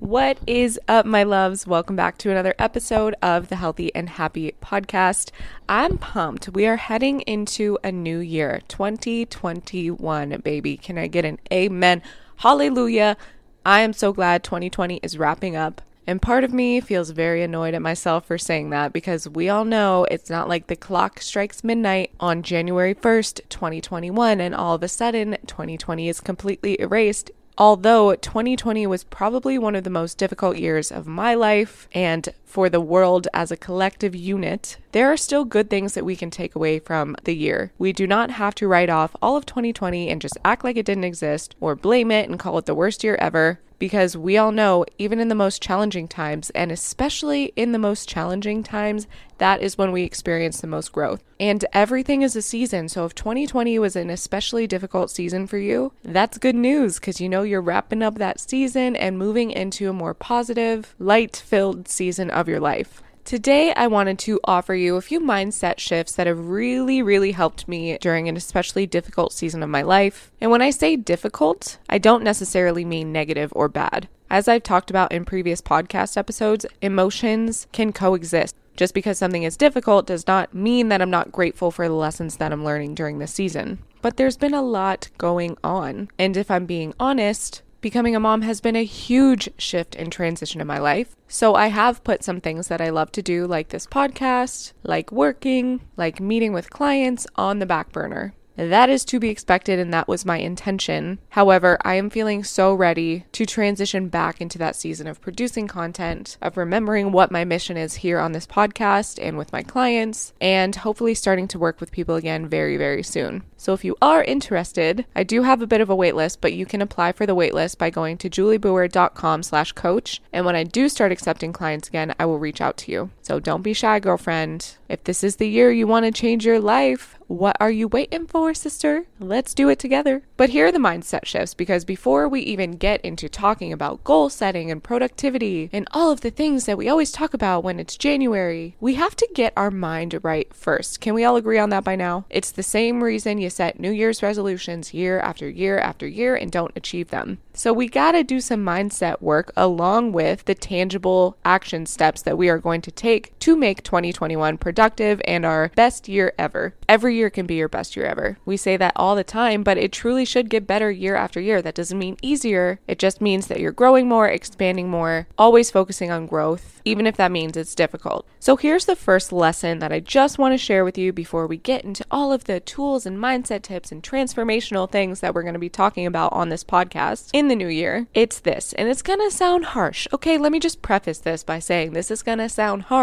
What is up, my loves? Welcome back to another episode of the Healthy and Happy podcast. I'm pumped. We are heading into a new year, 2021, baby. Can I get an amen? Hallelujah. I am so glad 2020 is wrapping up. And part of me feels very annoyed at myself for saying that because we all know it's not like the clock strikes midnight on January 1st, 2021, and all of a sudden 2020 is completely erased. Although 2020 was probably one of the most difficult years of my life and for the world as a collective unit, there are still good things that we can take away from the year. We do not have to write off all of 2020 and just act like it didn't exist or blame it and call it the worst year ever because we all know, even in the most challenging times, and especially in the most challenging times, that is when we experience the most growth. And everything is a season. So if 2020 was an especially difficult season for you, that's good news because you know you're wrapping up that season and moving into a more positive, light filled season of your life. Today, I wanted to offer you a few mindset shifts that have really, really helped me during an especially difficult season of my life. And when I say difficult, I don't necessarily mean negative or bad. As I've talked about in previous podcast episodes, emotions can coexist. Just because something is difficult does not mean that I'm not grateful for the lessons that I'm learning during this season. But there's been a lot going on. And if I'm being honest, becoming a mom has been a huge shift and transition in my life. So I have put some things that I love to do, like this podcast, like working, like meeting with clients, on the back burner. That is to be expected, and that was my intention. However, I am feeling so ready to transition back into that season of producing content, of remembering what my mission is here on this podcast and with my clients, and hopefully starting to work with people again very, very soon. So if you are interested, I do have a bit of a waitlist, but you can apply for the waitlist by going to juliebrewer.com slash coach. And when I do start accepting clients again, I will reach out to you. So don't be shy, girlfriend. If this is the year you want to change your life, what are you waiting for, sister? Let's do it together. But here are the mindset shifts because before we even get into talking about goal setting and productivity and all of the things that we always talk about when it's January, we have to get our mind right first. Can we all agree on that by now? It's the same reason you set New Year's resolutions year after year after year and don't achieve them. So we got to do some mindset work along with the tangible action steps that we are going to take to make 2021 productive and our best year ever. Every year can be your best year ever. We say that all the time, but it truly should get better year after year. That doesn't mean easier. It just means that you're growing more, expanding more, always focusing on growth, even if that means it's difficult. So here's the first lesson that I just want to share with you before we get into all of the tools and mindset tips and transformational things that we're going to be talking about on this podcast in the new year. It's this, and it's going to sound harsh. Okay, let me just preface this by saying this is going to sound harsh,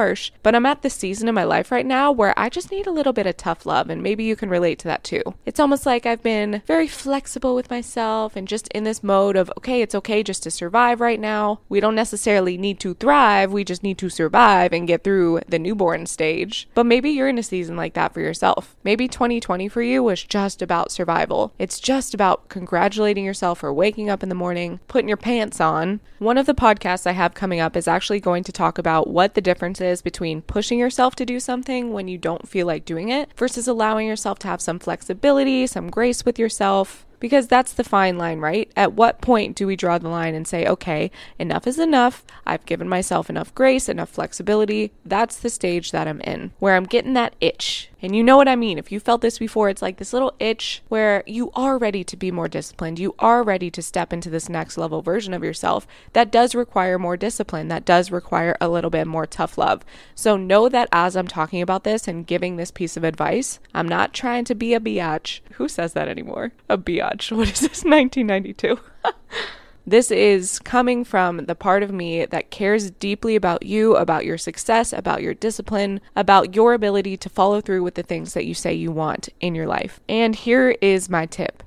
but I'm at the season of my life right now where I just need a little bit of tough love, and maybe you can relate to that too. It's almost like I've been very flexible with myself and just in this mode of, okay, it's okay just to survive right now. We don't necessarily need to thrive, we just need to survive and get through the newborn stage. But maybe you're in a season like that for yourself. Maybe 2020 for you was just about survival. It's just about congratulating yourself for waking up in the morning, putting your pants on. One of the podcasts I have coming up is actually going to talk about what the difference is between pushing yourself to do something when you don't feel like doing it versus allowing yourself to have some flexibility, some grace with yourself. Because that's the fine line, right? At what point do we draw the line and say, okay, enough is enough. I've given myself enough grace, enough flexibility. That's the stage that I'm in, where I'm getting that itch. And you know what I mean. If you felt this before, it's like this little itch where you are ready to be more disciplined. You are ready to step into this next level version of yourself. That does require more discipline. That does require a little bit more tough love. So know that as I'm talking about this and giving this piece of advice, I'm not trying to be a biatch. Who says that anymore? A biatch. What is this? 1992. This is coming from the part of me that cares deeply about you, about your success, about your discipline, about your ability to follow through with the things that you say you want in your life. And here is my tip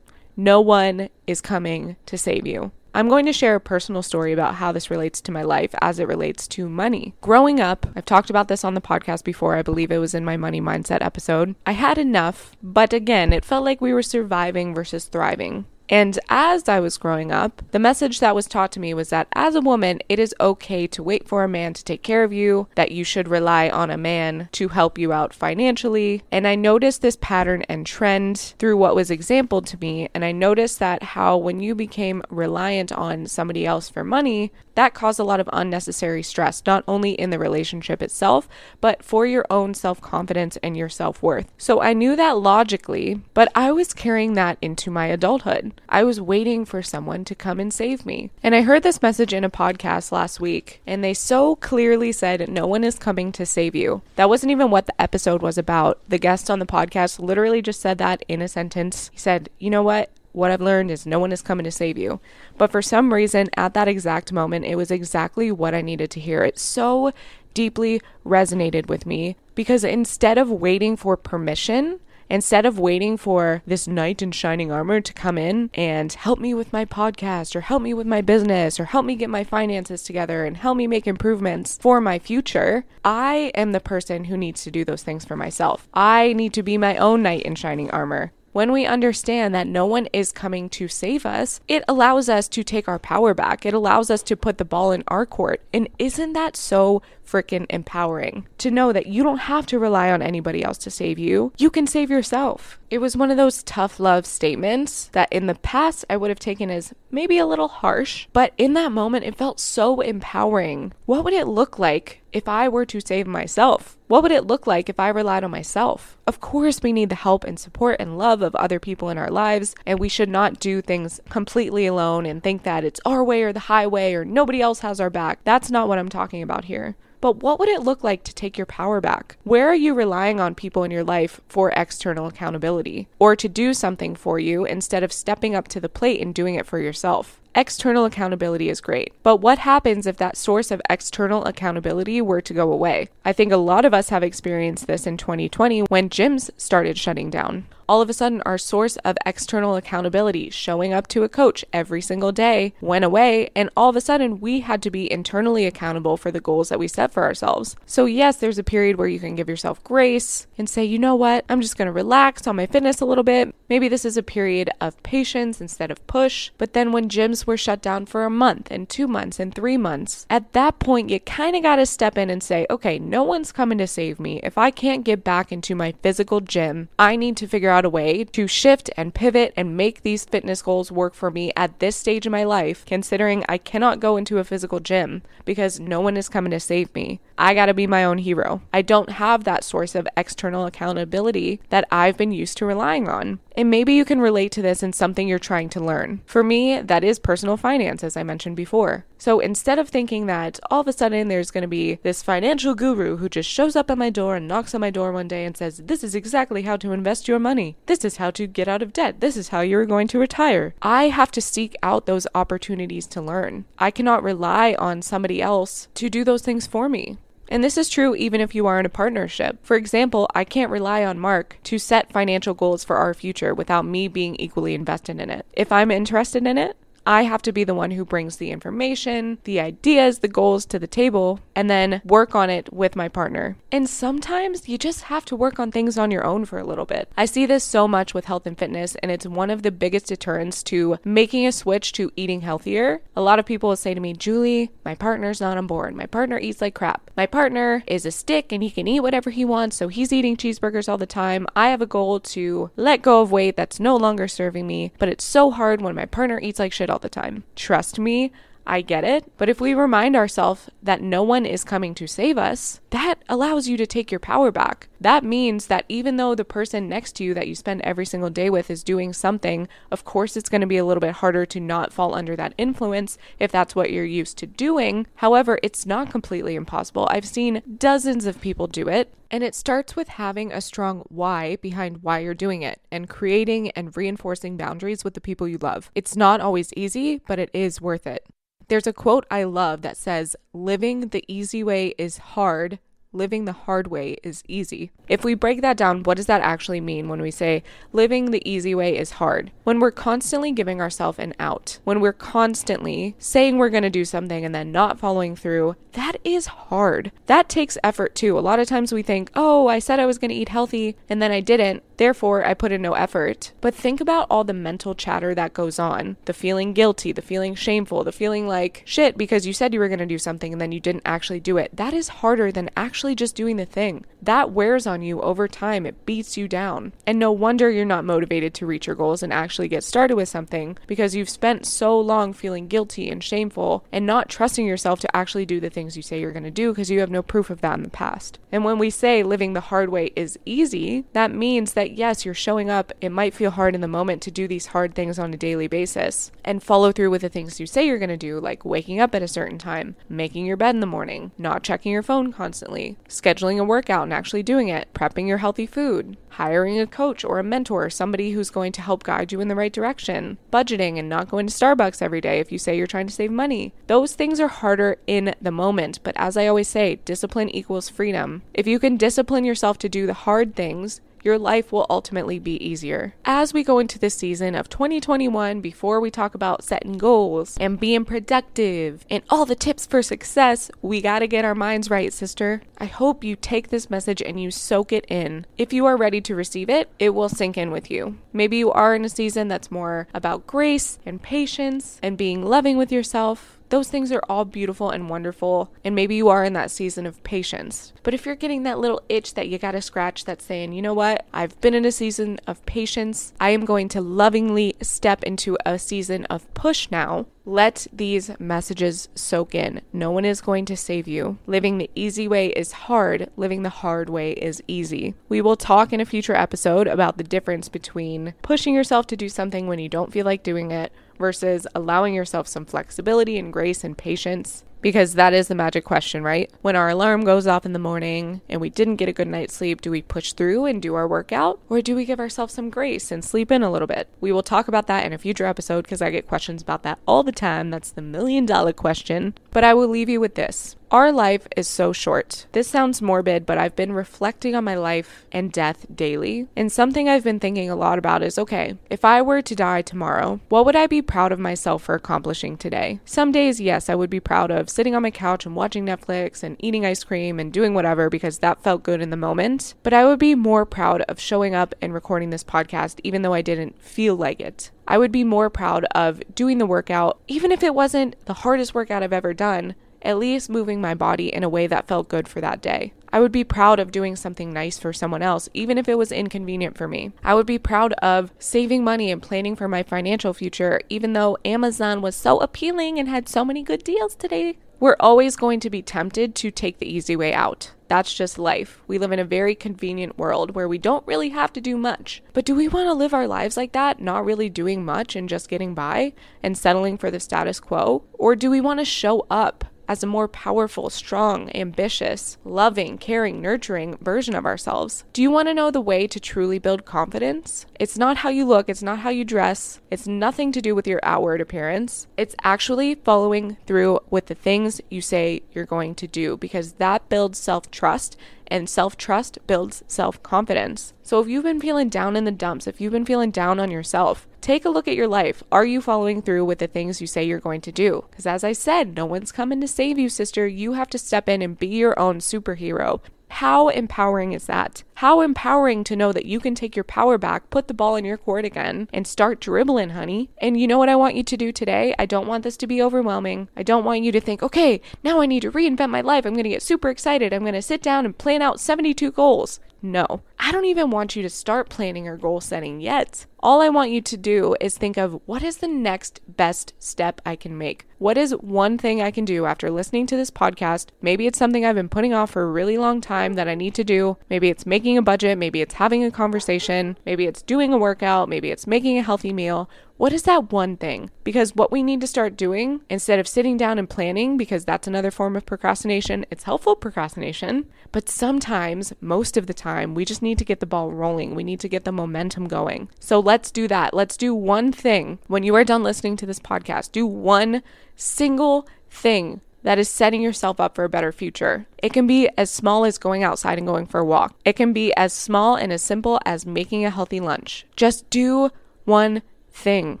no one is coming to save you. I'm going to share a personal story about how this relates to my life as it relates to money. Growing up, I've talked about this on the podcast before. I believe it was in my money mindset episode. I had enough, but again, it felt like we were surviving versus thriving. And as I was growing up, the message that was taught to me was that as a woman, it is okay to wait for a man to take care of you, that you should rely on a man to help you out financially. And I noticed this pattern and trend through what was exampled to me. And I noticed that how when you became reliant on somebody else for money, that caused a lot of unnecessary stress, not only in the relationship itself, but for your own self confidence and your self worth. So I knew that logically, but I was carrying that into my adulthood. I was waiting for someone to come and save me. And I heard this message in a podcast last week, and they so clearly said, No one is coming to save you. That wasn't even what the episode was about. The guest on the podcast literally just said that in a sentence. He said, You know what? What I've learned is no one is coming to save you. But for some reason, at that exact moment, it was exactly what I needed to hear. It so deeply resonated with me because instead of waiting for permission, Instead of waiting for this knight in shining armor to come in and help me with my podcast or help me with my business or help me get my finances together and help me make improvements for my future, I am the person who needs to do those things for myself. I need to be my own knight in shining armor. When we understand that no one is coming to save us, it allows us to take our power back. It allows us to put the ball in our court. And isn't that so freaking empowering to know that you don't have to rely on anybody else to save you. You can save yourself. It was one of those tough love statements that in the past I would have taken as maybe a little harsh, but in that moment it felt so empowering. What would it look like if I were to save myself? What would it look like if I relied on myself? Of course, we need the help and support and love of other people in our lives, and we should not do things completely alone and think that it's our way or the highway or nobody else has our back. That's not what I'm talking about here. But what would it look like to take your power back? Where are you relying on people in your life for external accountability or to do something for you instead of stepping up to the plate and doing it for yourself? External accountability is great, but what happens if that source of external accountability were to go away? I think a lot of us have experienced this in 2020 when gyms started shutting down all of a sudden our source of external accountability, showing up to a coach every single day, went away, and all of a sudden we had to be internally accountable for the goals that we set for ourselves. So, yes, there's a period where you can give yourself grace and say, you know what, I'm just going to relax on my fitness a little bit. Maybe this is a period of patience instead of push. But then when gyms were shut down for a month and two months and three months, at that point, you kind of got to step in and say, okay, no one's coming to save me. If I can't get back into my physical gym, I need to figure out a way to shift and pivot and make these fitness goals work for me at this stage of my life, considering I cannot go into a physical gym because no one is coming to save me. I got to be my own hero. I don't have that source of external accountability that I've been used to relying on. And maybe you can relate to this in something you're trying to learn. For me, that is personal finance, as I mentioned before. So instead of thinking that all of a sudden there's going to be this financial guru who just shows up at my door and knocks on my door one day and says, This is exactly how to invest your money. This is how to get out of debt. This is how you're going to retire. I have to seek out those opportunities to learn. I cannot rely on somebody else to do those things for me. And this is true even if you are in a partnership. For example, I can't rely on Mark to set financial goals for our future without me being equally invested in it. If I'm interested in it, I have to be the one who brings the information, the ideas, the goals to the table, and then work on it with my partner. And sometimes you just have to work on things on your own for a little bit. I see this so much with health and fitness, and it's one of the biggest deterrents to making a switch to eating healthier. A lot of people will say to me, Julie, my partner's not on board. My partner eats like crap. My partner is a stick and he can eat whatever he wants, so he's eating cheeseburgers all the time. I have a goal to let go of weight that's no longer serving me, but it's so hard when my partner eats like shit all the time. Trust me, I get it. But if we remind ourselves that no one is coming to save us, that allows you to take your power back. That means that even though the person next to you that you spend every single day with is doing something, of course, it's going to be a little bit harder to not fall under that influence if that's what you're used to doing. However, it's not completely impossible. I've seen dozens of people do it. And it starts with having a strong why behind why you're doing it and creating and reinforcing boundaries with the people you love. It's not always easy, but it is worth it. There's a quote I love that says, Living the easy way is hard, living the hard way is easy. If we break that down, what does that actually mean when we say living the easy way is hard? When we're constantly giving ourselves an out, when we're constantly saying we're going to do something and then not following through, that is hard. That takes effort too. A lot of times we think, oh, I said I was going to eat healthy and then I didn't. Therefore, I put in no effort. But think about all the mental chatter that goes on the feeling guilty, the feeling shameful, the feeling like shit because you said you were going to do something and then you didn't actually do it. That is harder than actually just doing the thing. That wears on you over time, it beats you down. And no wonder you're not motivated to reach your goals and actually get started with something because you've spent so long feeling guilty and shameful and not trusting yourself to actually do the things you say you're going to do because you have no proof of that in the past. And when we say living the hard way is easy, that means that that yes, you're showing up. It might feel hard in the moment to do these hard things on a daily basis and follow through with the things you say you're going to do, like waking up at a certain time, making your bed in the morning, not checking your phone constantly, scheduling a workout and actually doing it, prepping your healthy food, hiring a coach or a mentor, somebody who's going to help guide you in the right direction, budgeting and not going to Starbucks every day if you say you're trying to save money. Those things are harder in the moment, but as I always say, discipline equals freedom. If you can discipline yourself to do the hard things, your life will ultimately be easier. As we go into this season of 2021, before we talk about setting goals and being productive and all the tips for success, we got to get our minds right, sister. I hope you take this message and you soak it in. If you are ready to receive it, it will sink in with you. Maybe you are in a season that's more about grace and patience and being loving with yourself those things are all beautiful and wonderful. And maybe you are in that season of patience. But if you're getting that little itch that you got to scratch that's saying, you know what, I've been in a season of patience, I am going to lovingly step into a season of push now. Let these messages soak in. No one is going to save you. Living the easy way is hard, living the hard way is easy. We will talk in a future episode about the difference between pushing yourself to do something when you don't feel like doing it versus allowing yourself some flexibility and grace and patience because that is the magic question, right? When our alarm goes off in the morning and we didn't get a good night's sleep, do we push through and do our workout or do we give ourselves some grace and sleep in a little bit? We will talk about that in a future episode because I get questions about that all the time. That's the million dollar question. But I will leave you with this. Our life is so short. This sounds morbid, but I've been reflecting on my life and death daily. And something I've been thinking a lot about is okay, if I were to die tomorrow, what would I be proud of myself for accomplishing today? Some days, yes, I would be proud of sitting on my couch and watching Netflix and eating ice cream and doing whatever because that felt good in the moment. But I would be more proud of showing up and recording this podcast even though I didn't feel like it. I would be more proud of doing the workout, even if it wasn't the hardest workout I've ever done, at least moving my body in a way that felt good for that day. I would be proud of doing something nice for someone else, even if it was inconvenient for me. I would be proud of saving money and planning for my financial future, even though Amazon was so appealing and had so many good deals today. We're always going to be tempted to take the easy way out. That's just life. We live in a very convenient world where we don't really have to do much. But do we want to live our lives like that, not really doing much and just getting by and settling for the status quo? Or do we want to show up? As a more powerful, strong, ambitious, loving, caring, nurturing version of ourselves. Do you want to know the way to truly build confidence? It's not how you look, it's not how you dress, it's nothing to do with your outward appearance. It's actually following through with the things you say you're going to do because that builds self trust and self trust builds self confidence. So if you've been feeling down in the dumps, if you've been feeling down on yourself, take a look at your life. Are you following through with the things you say you're going to do? Because as I said, no one's coming to save you, sister. You have to step in and be your own superhero. How empowering is that? How empowering to know that you can take your power back, put the ball in your court again, and start dribbling, honey. And you know what I want you to do today? I don't want this to be overwhelming. I don't want you to think, okay, now I need to reinvent my life. I'm going to get super excited. I'm going to sit down and plan out 72 goals. No. I don't even want you to start planning or goal setting yet. All I want you to do is think of what is the next best step I can make? What is one thing I can do after listening to this podcast? Maybe it's something I've been putting off for a really long time that I need to do. Maybe it's making a budget. Maybe it's having a conversation. Maybe it's doing a workout. Maybe it's making a healthy meal. What is that one thing? Because what we need to start doing instead of sitting down and planning, because that's another form of procrastination, it's helpful procrastination, but sometimes, most of the time, we just need to get the ball rolling. We need to get the momentum going. So let's do that. Let's do one thing. When you are done listening to this podcast, do one single thing that is setting yourself up for a better future. It can be as small as going outside and going for a walk. It can be as small and as simple as making a healthy lunch. Just do one thing.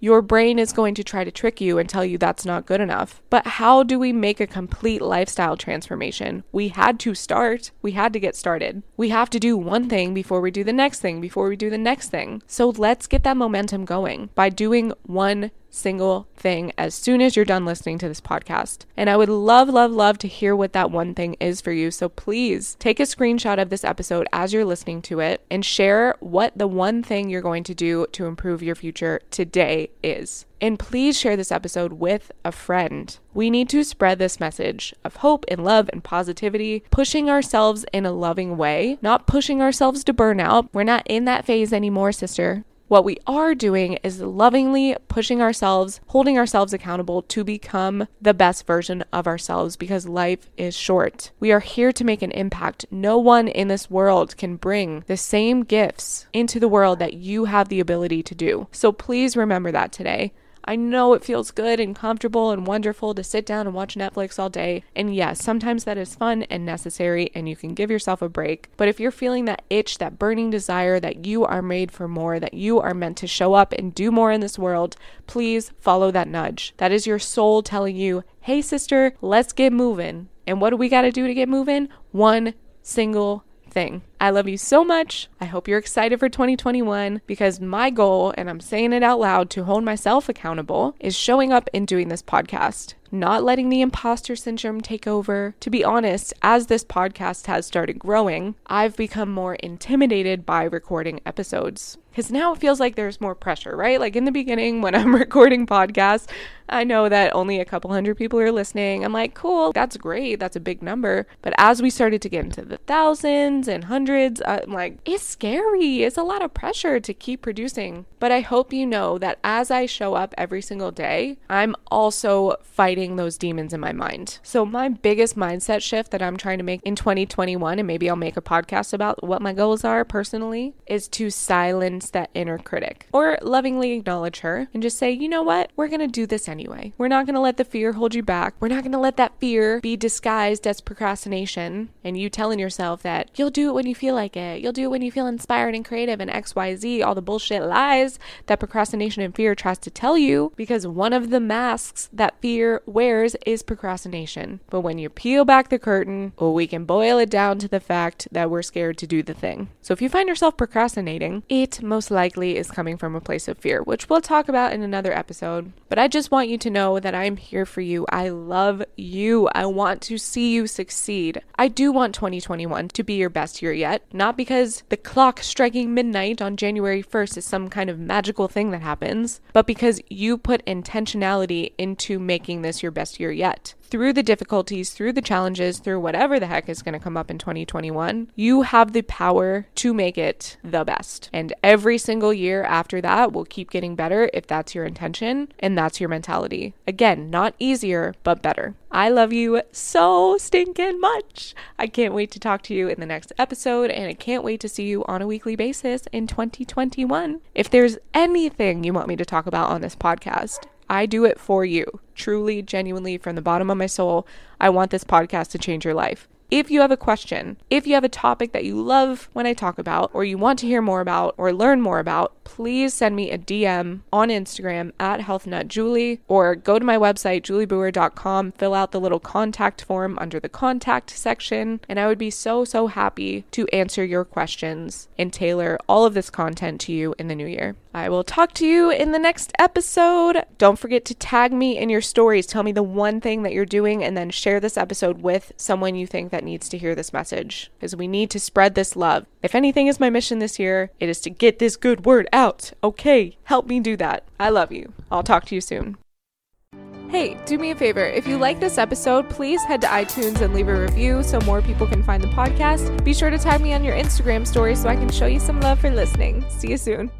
Your brain is going to try to trick you and tell you that's not good enough. But how do we make a complete lifestyle transformation? We had to start. We had to get started. We have to do one thing before we do the next thing, before we do the next thing. So let's get that momentum going by doing one single thing as soon as you're done listening to this podcast. And I would love, love, love to hear what that one thing is for you. So please take a screenshot of this episode as you're listening to it and share what the one thing you're going to do to improve your future today is. And please share this episode with a friend. We need to spread this message of hope and love and positivity, pushing ourselves in a loving way, not pushing ourselves to burnout. We're not in that phase anymore, sister. What we are doing is lovingly pushing ourselves, holding ourselves accountable to become the best version of ourselves because life is short. We are here to make an impact. No one in this world can bring the same gifts into the world that you have the ability to do. So please remember that today. I know it feels good and comfortable and wonderful to sit down and watch Netflix all day. And yes, sometimes that is fun and necessary and you can give yourself a break. But if you're feeling that itch, that burning desire that you are made for more, that you are meant to show up and do more in this world, please follow that nudge. That is your soul telling you, hey, sister, let's get moving. And what do we got to do to get moving? One single thing. I love you so much. I hope you're excited for 2021 because my goal, and I'm saying it out loud to hold myself accountable, is showing up and doing this podcast not letting the imposter syndrome take over. To be honest, as this podcast has started growing, I've become more intimidated by recording episodes. Because now it feels like there's more pressure, right? Like in the beginning, when I'm recording podcasts, I know that only a couple hundred people are listening. I'm like, cool, that's great. That's a big number. But as we started to get into the thousands and hundreds, I'm uh, like, it's scary. It's a lot of pressure to keep producing. But I hope you know that as I show up every single day, I'm also fighting fighting those demons in my mind. So, my biggest mindset shift that I'm trying to make in 2021, and maybe I'll make a podcast about what my goals are personally, is to silence that inner critic or lovingly acknowledge her and just say, you know what? We're going to do this anyway. We're not going to let the fear hold you back. We're not going to let that fear be disguised as procrastination and you telling yourself that you'll do it when you feel like it. You'll do it when you feel inspired and creative and XYZ, all the bullshit lies that procrastination and fear tries to tell you because one of the masks that fear wears is procrastination. But when you peel back the curtain, we can boil it down to the fact that we're scared to do the thing. So if you find yourself procrastinating, it most likely is coming from a place of fear, which we'll talk about in another episode. But I just want you to know that I'm here for you. I love you. I want to see you succeed. I do want 2021 to be your best year yet, not because the clock striking midnight on January 1st is some kind of magical thing that happens, but because you put intentionality into making this your best year yet through the difficulties, through the challenges, through whatever the heck is going to come up in 2021, you have the power to make it the best. And every single year after that will keep getting better if that's your intention and that's your mentality. Again, not easier, but better. I love you so stinking much. I can't wait to talk to you in the next episode, and I can't wait to see you on a weekly basis in 2021. If there's anything you want me to talk about on this podcast, I do it for you. Truly, genuinely, from the bottom of my soul, I want this podcast to change your life. If you have a question, if you have a topic that you love when I talk about, or you want to hear more about, or learn more about, please send me a DM on Instagram at healthnutjulie, or go to my website, juliebrewer.com, fill out the little contact form under the contact section, and I would be so, so happy to answer your questions and tailor all of this content to you in the new year. I will talk to you in the next episode. Don't forget to tag me in your stories. Tell me the one thing that you're doing, and then share this episode with someone you think that needs to hear this message because we need to spread this love. If anything is my mission this year, it is to get this good word out. Okay, help me do that. I love you. I'll talk to you soon. Hey, do me a favor. If you like this episode, please head to iTunes and leave a review so more people can find the podcast. Be sure to tag me on your Instagram story so I can show you some love for listening. See you soon.